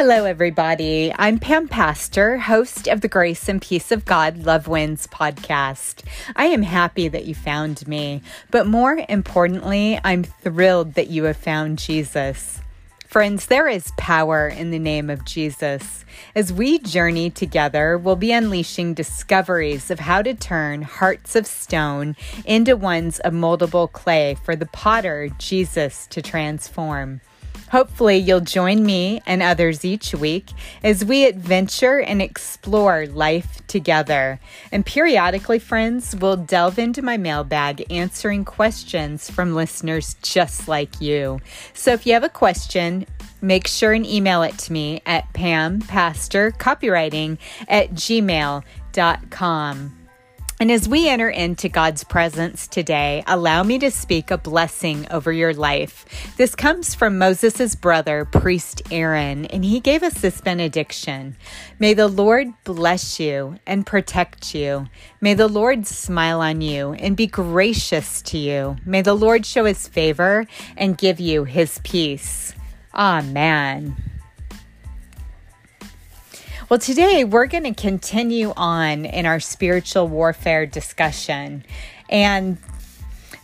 Hello, everybody. I'm Pam Pastor, host of the Grace and Peace of God Love Wins podcast. I am happy that you found me, but more importantly, I'm thrilled that you have found Jesus. Friends, there is power in the name of Jesus. As we journey together, we'll be unleashing discoveries of how to turn hearts of stone into ones of moldable clay for the potter, Jesus, to transform. Hopefully, you'll join me and others each week as we adventure and explore life together. And periodically, friends, we'll delve into my mailbag answering questions from listeners just like you. So if you have a question, make sure and email it to me at pampastorcopywriting at gmail.com. And as we enter into God's presence today, allow me to speak a blessing over your life. This comes from Moses' brother, priest Aaron, and he gave us this benediction. May the Lord bless you and protect you. May the Lord smile on you and be gracious to you. May the Lord show his favor and give you his peace. Amen. Well, today we're going to continue on in our spiritual warfare discussion. And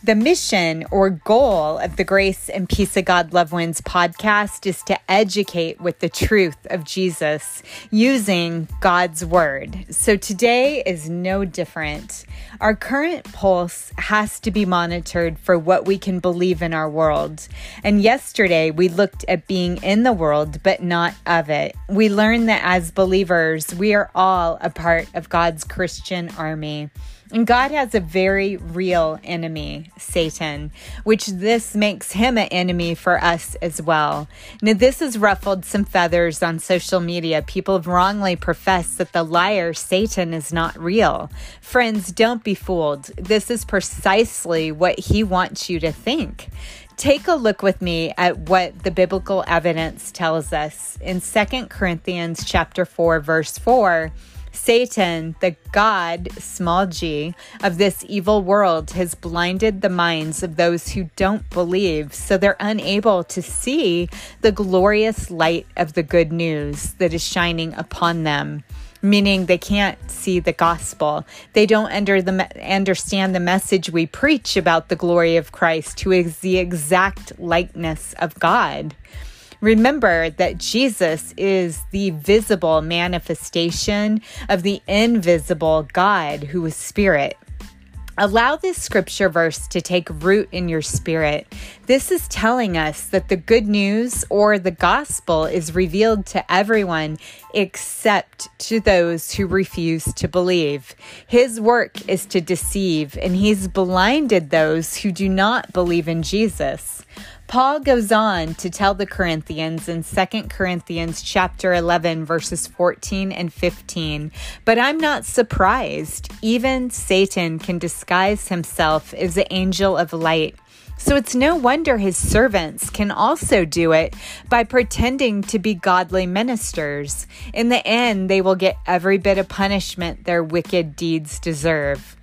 the mission or goal of the Grace and Peace of God Love Wins podcast is to educate with the truth of Jesus using God's word. So today is no different. Our current pulse has to be monitored for what we can believe in our world. And yesterday we looked at being in the world but not of it. We learned that as believers, we are all a part of God's Christian army. And God has a very real enemy, Satan, which this makes him an enemy for us as well. Now, this has ruffled some feathers on social media. People have wrongly professed that the liar, Satan, is not real. Friends, don't be fooled. This is precisely what he wants you to think take a look with me at what the biblical evidence tells us in Second Corinthians chapter 4 verse 4 Satan, the God, small g, of this evil world has blinded the minds of those who don't believe, so they're unable to see the glorious light of the good news that is shining upon them meaning they can't see the gospel. They don't under the, understand the message we preach about the glory of Christ, who is the exact likeness of God. Remember that Jesus is the visible manifestation of the invisible God who is spirit. Allow this scripture verse to take root in your spirit. This is telling us that the good news or the gospel is revealed to everyone except to those who refuse to believe. His work is to deceive, and he's blinded those who do not believe in Jesus. Paul goes on to tell the Corinthians in 2 Corinthians chapter 11 verses 14 and 15, but I'm not surprised. Even Satan can disguise himself as the angel of light. So it's no wonder his servants can also do it by pretending to be godly ministers. In the end, they will get every bit of punishment their wicked deeds deserve.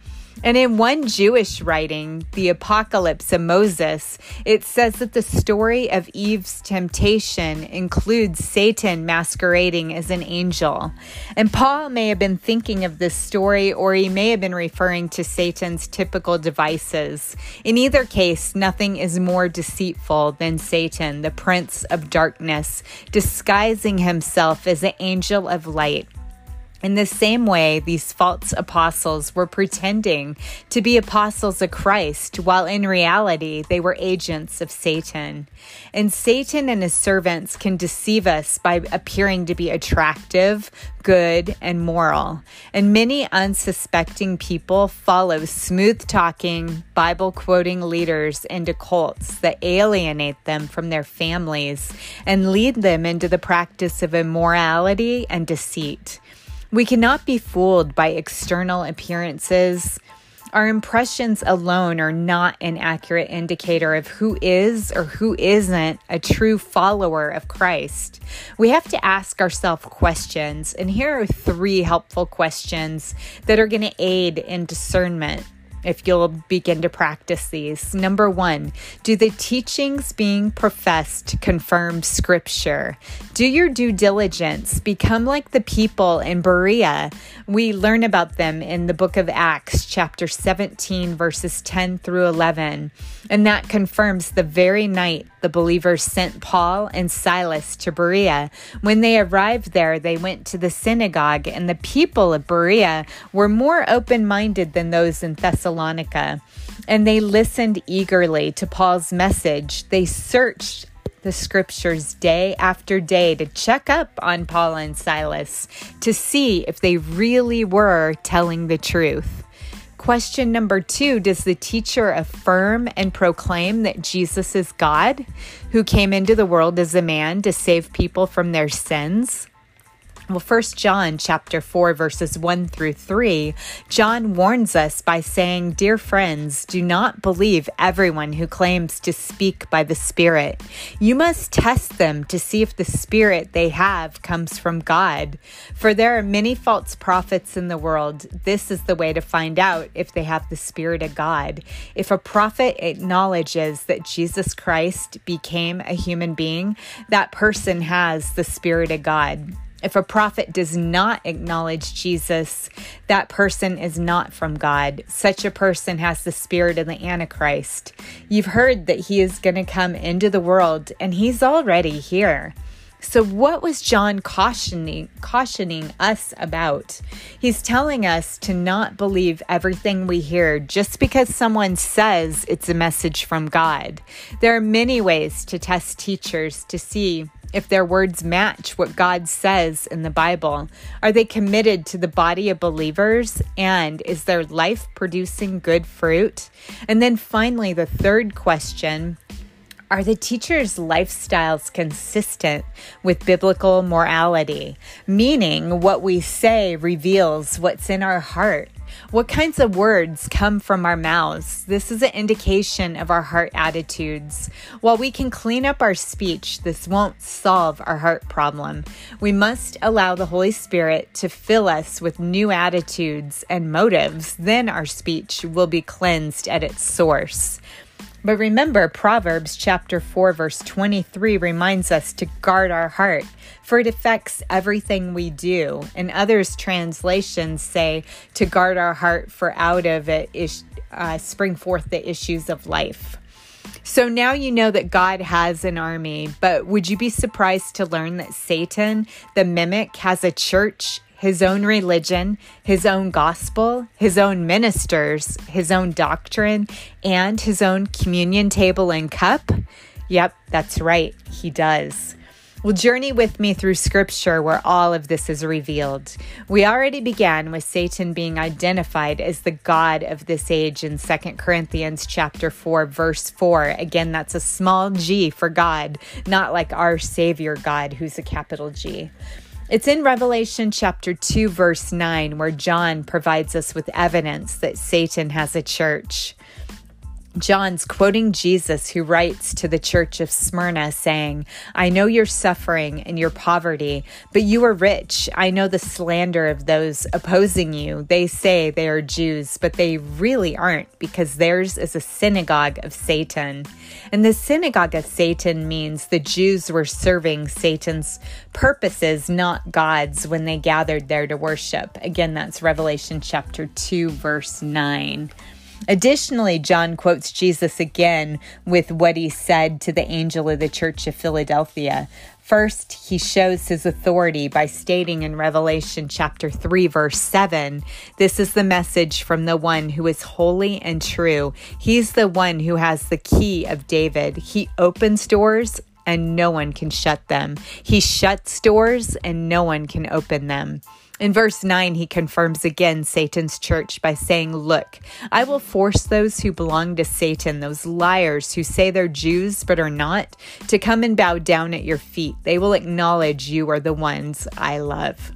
And in one Jewish writing, the Apocalypse of Moses, it says that the story of Eve's temptation includes Satan masquerading as an angel. And Paul may have been thinking of this story, or he may have been referring to Satan's typical devices. In either case, nothing is more deceitful than Satan, the prince of darkness, disguising himself as an angel of light. In the same way, these false apostles were pretending to be apostles of Christ, while in reality, they were agents of Satan. And Satan and his servants can deceive us by appearing to be attractive, good, and moral. And many unsuspecting people follow smooth talking, Bible quoting leaders into cults that alienate them from their families and lead them into the practice of immorality and deceit. We cannot be fooled by external appearances. Our impressions alone are not an accurate indicator of who is or who isn't a true follower of Christ. We have to ask ourselves questions, and here are three helpful questions that are going to aid in discernment. If you'll begin to practice these. Number one, do the teachings being professed confirm scripture? Do your due diligence. Become like the people in Berea. We learn about them in the book of Acts, chapter 17, verses 10 through 11. And that confirms the very night the believers sent Paul and Silas to Berea. When they arrived there, they went to the synagogue, and the people of Berea were more open minded than those in Thessalonica. And they listened eagerly to Paul's message. They searched the scriptures day after day to check up on Paul and Silas to see if they really were telling the truth. Question number two Does the teacher affirm and proclaim that Jesus is God, who came into the world as a man to save people from their sins? Well, First John chapter 4 verses 1 through 3, John warns us by saying, "Dear friends, do not believe everyone who claims to speak by the Spirit. You must test them to see if the spirit they have comes from God, for there are many false prophets in the world. This is the way to find out if they have the spirit of God. If a prophet acknowledges that Jesus Christ became a human being, that person has the spirit of God." If a prophet does not acknowledge Jesus, that person is not from God. Such a person has the spirit of the Antichrist. You've heard that he is going to come into the world, and he's already here. So, what was John cautioning, cautioning us about? He's telling us to not believe everything we hear just because someone says it's a message from God. There are many ways to test teachers to see if their words match what God says in the Bible? Are they committed to the body of believers? And is their life producing good fruit? And then finally, the third question are the teachers' lifestyles consistent with biblical morality? Meaning, what we say reveals what's in our heart. What kinds of words come from our mouths? This is an indication of our heart attitudes. While we can clean up our speech, this won't solve our heart problem. We must allow the Holy Spirit to fill us with new attitudes and motives. Then our speech will be cleansed at its source. But remember, Proverbs chapter 4, verse 23 reminds us to guard our heart, for it affects everything we do. And others' translations say to guard our heart, for out of it is, uh, spring forth the issues of life. So now you know that God has an army, but would you be surprised to learn that Satan, the mimic, has a church his own religion, his own gospel, his own ministers, his own doctrine, and his own communion table and cup? Yep, that's right, he does. Well, journey with me through scripture where all of this is revealed. We already began with Satan being identified as the god of this age in 2 Corinthians chapter 4 verse 4. Again, that's a small g for God, not like our savior God who's a capital G. It's in Revelation chapter 2, verse 9, where John provides us with evidence that Satan has a church. John's quoting Jesus, who writes to the church of Smyrna, saying, I know your suffering and your poverty, but you are rich. I know the slander of those opposing you. They say they are Jews, but they really aren't, because theirs is a synagogue of Satan. And the synagogue of Satan means the Jews were serving Satan's purposes, not God's, when they gathered there to worship. Again, that's Revelation chapter 2, verse 9. Additionally, John quotes Jesus again with what he said to the angel of the church of Philadelphia. First, he shows his authority by stating in Revelation chapter 3, verse 7 this is the message from the one who is holy and true. He's the one who has the key of David. He opens doors and no one can shut them, he shuts doors and no one can open them. In verse 9, he confirms again Satan's church by saying, Look, I will force those who belong to Satan, those liars who say they're Jews but are not, to come and bow down at your feet. They will acknowledge you are the ones I love.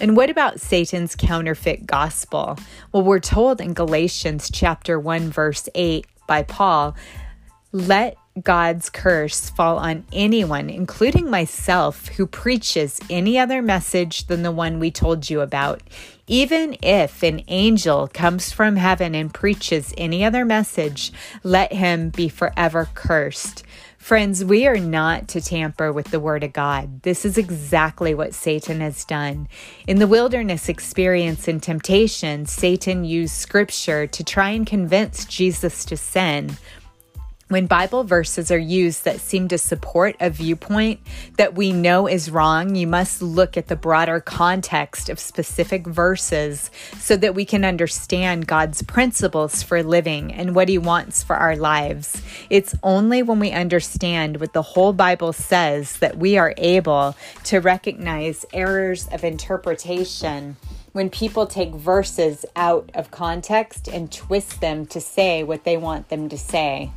And what about Satan's counterfeit gospel? Well, we're told in Galatians chapter 1 verse 8 by Paul, let God's curse fall on anyone, including myself, who preaches any other message than the one we told you about. Even if an angel comes from heaven and preaches any other message, let him be forever cursed. Friends, we are not to tamper with the Word of God. This is exactly what Satan has done. In the wilderness experience and temptation, Satan used Scripture to try and convince Jesus to sin. When Bible verses are used that seem to support a viewpoint that we know is wrong, you must look at the broader context of specific verses so that we can understand God's principles for living and what He wants for our lives. It's only when we understand what the whole Bible says that we are able to recognize errors of interpretation when people take verses out of context and twist them to say what they want them to say.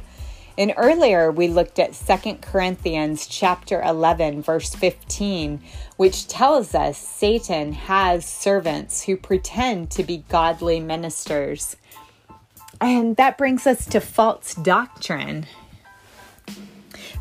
And earlier we looked at 2 Corinthians chapter 11 verse 15, which tells us Satan has servants who pretend to be godly ministers. And that brings us to false doctrine.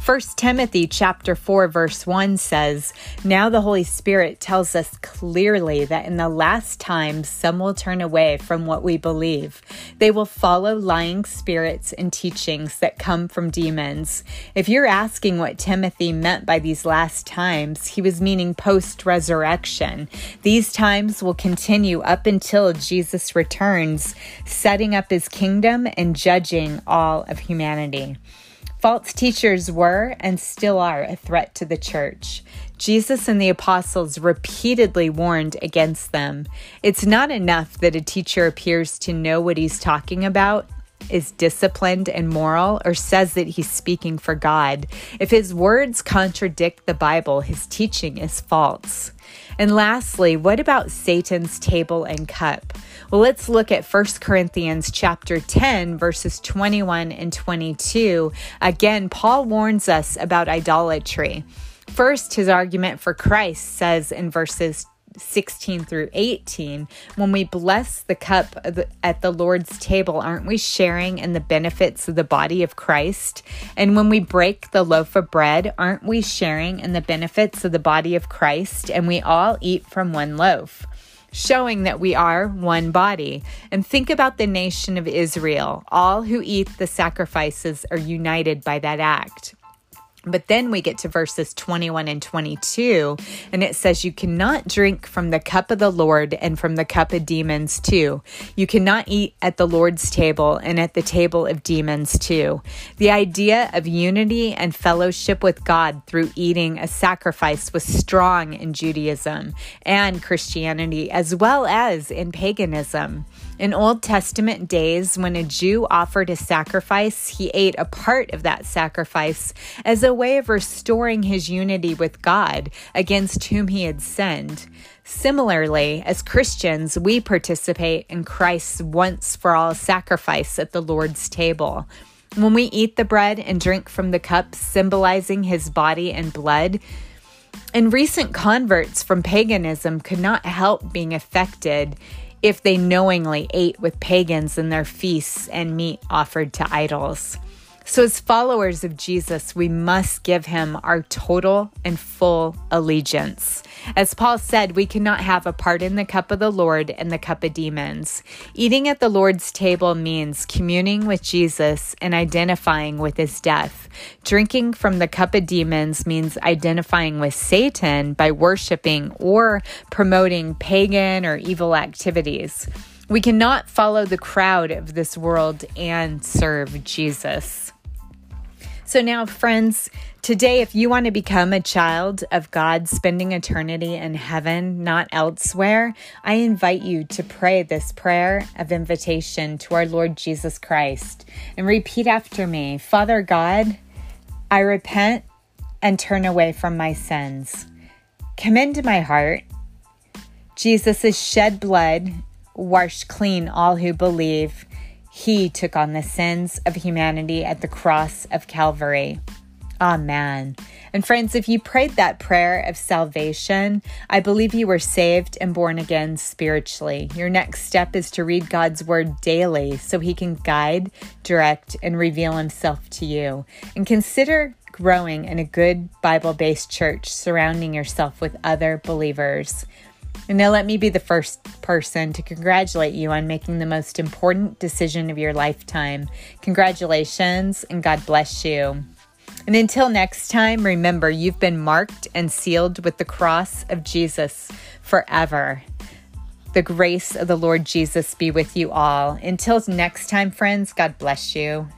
1 Timothy chapter 4 verse 1 says, "Now the Holy Spirit tells us clearly that in the last times some will turn away from what we believe. They will follow lying spirits and teachings that come from demons." If you're asking what Timothy meant by these last times, he was meaning post-resurrection. These times will continue up until Jesus returns, setting up his kingdom and judging all of humanity. False teachers were and still are a threat to the church. Jesus and the apostles repeatedly warned against them. It's not enough that a teacher appears to know what he's talking about, is disciplined and moral, or says that he's speaking for God. If his words contradict the Bible, his teaching is false. And lastly, what about Satan's table and cup? Let's look at 1 Corinthians chapter 10 verses 21 and 22. Again, Paul warns us about idolatry. First, his argument for Christ says in verses 16 through 18, when we bless the cup at the Lord's table, aren't we sharing in the benefits of the body of Christ? And when we break the loaf of bread, aren't we sharing in the benefits of the body of Christ? And we all eat from one loaf showing that we are one body. And think about the nation of Israel. All who eat the sacrifices are united by that act. But then we get to verses 21 and 22, and it says, You cannot drink from the cup of the Lord and from the cup of demons too. You cannot eat at the Lord's table and at the table of demons too. The idea of unity and fellowship with God through eating a sacrifice was strong in Judaism and Christianity, as well as in paganism. In Old Testament days, when a Jew offered a sacrifice, he ate a part of that sacrifice as a way of restoring his unity with God against whom he had sinned. Similarly, as Christians, we participate in Christ's once for all sacrifice at the Lord's table. When we eat the bread and drink from the cup symbolizing his body and blood, and recent converts from paganism could not help being affected if they knowingly ate with pagans in their feasts and meat offered to idols. So, as followers of Jesus, we must give him our total and full allegiance. As Paul said, we cannot have a part in the cup of the Lord and the cup of demons. Eating at the Lord's table means communing with Jesus and identifying with his death. Drinking from the cup of demons means identifying with Satan by worshiping or promoting pagan or evil activities. We cannot follow the crowd of this world and serve Jesus. So, now, friends, today, if you want to become a child of God spending eternity in heaven, not elsewhere, I invite you to pray this prayer of invitation to our Lord Jesus Christ and repeat after me Father God, I repent and turn away from my sins. Come into my heart. Jesus' shed blood washed clean all who believe. He took on the sins of humanity at the cross of Calvary. Amen. And friends, if you prayed that prayer of salvation, I believe you were saved and born again spiritually. Your next step is to read God's word daily so he can guide, direct, and reveal himself to you. And consider growing in a good Bible based church, surrounding yourself with other believers. And now let me be the first person to congratulate you on making the most important decision of your lifetime. Congratulations and God bless you. And until next time, remember you've been marked and sealed with the cross of Jesus forever. The grace of the Lord Jesus be with you all. Until next time, friends, God bless you.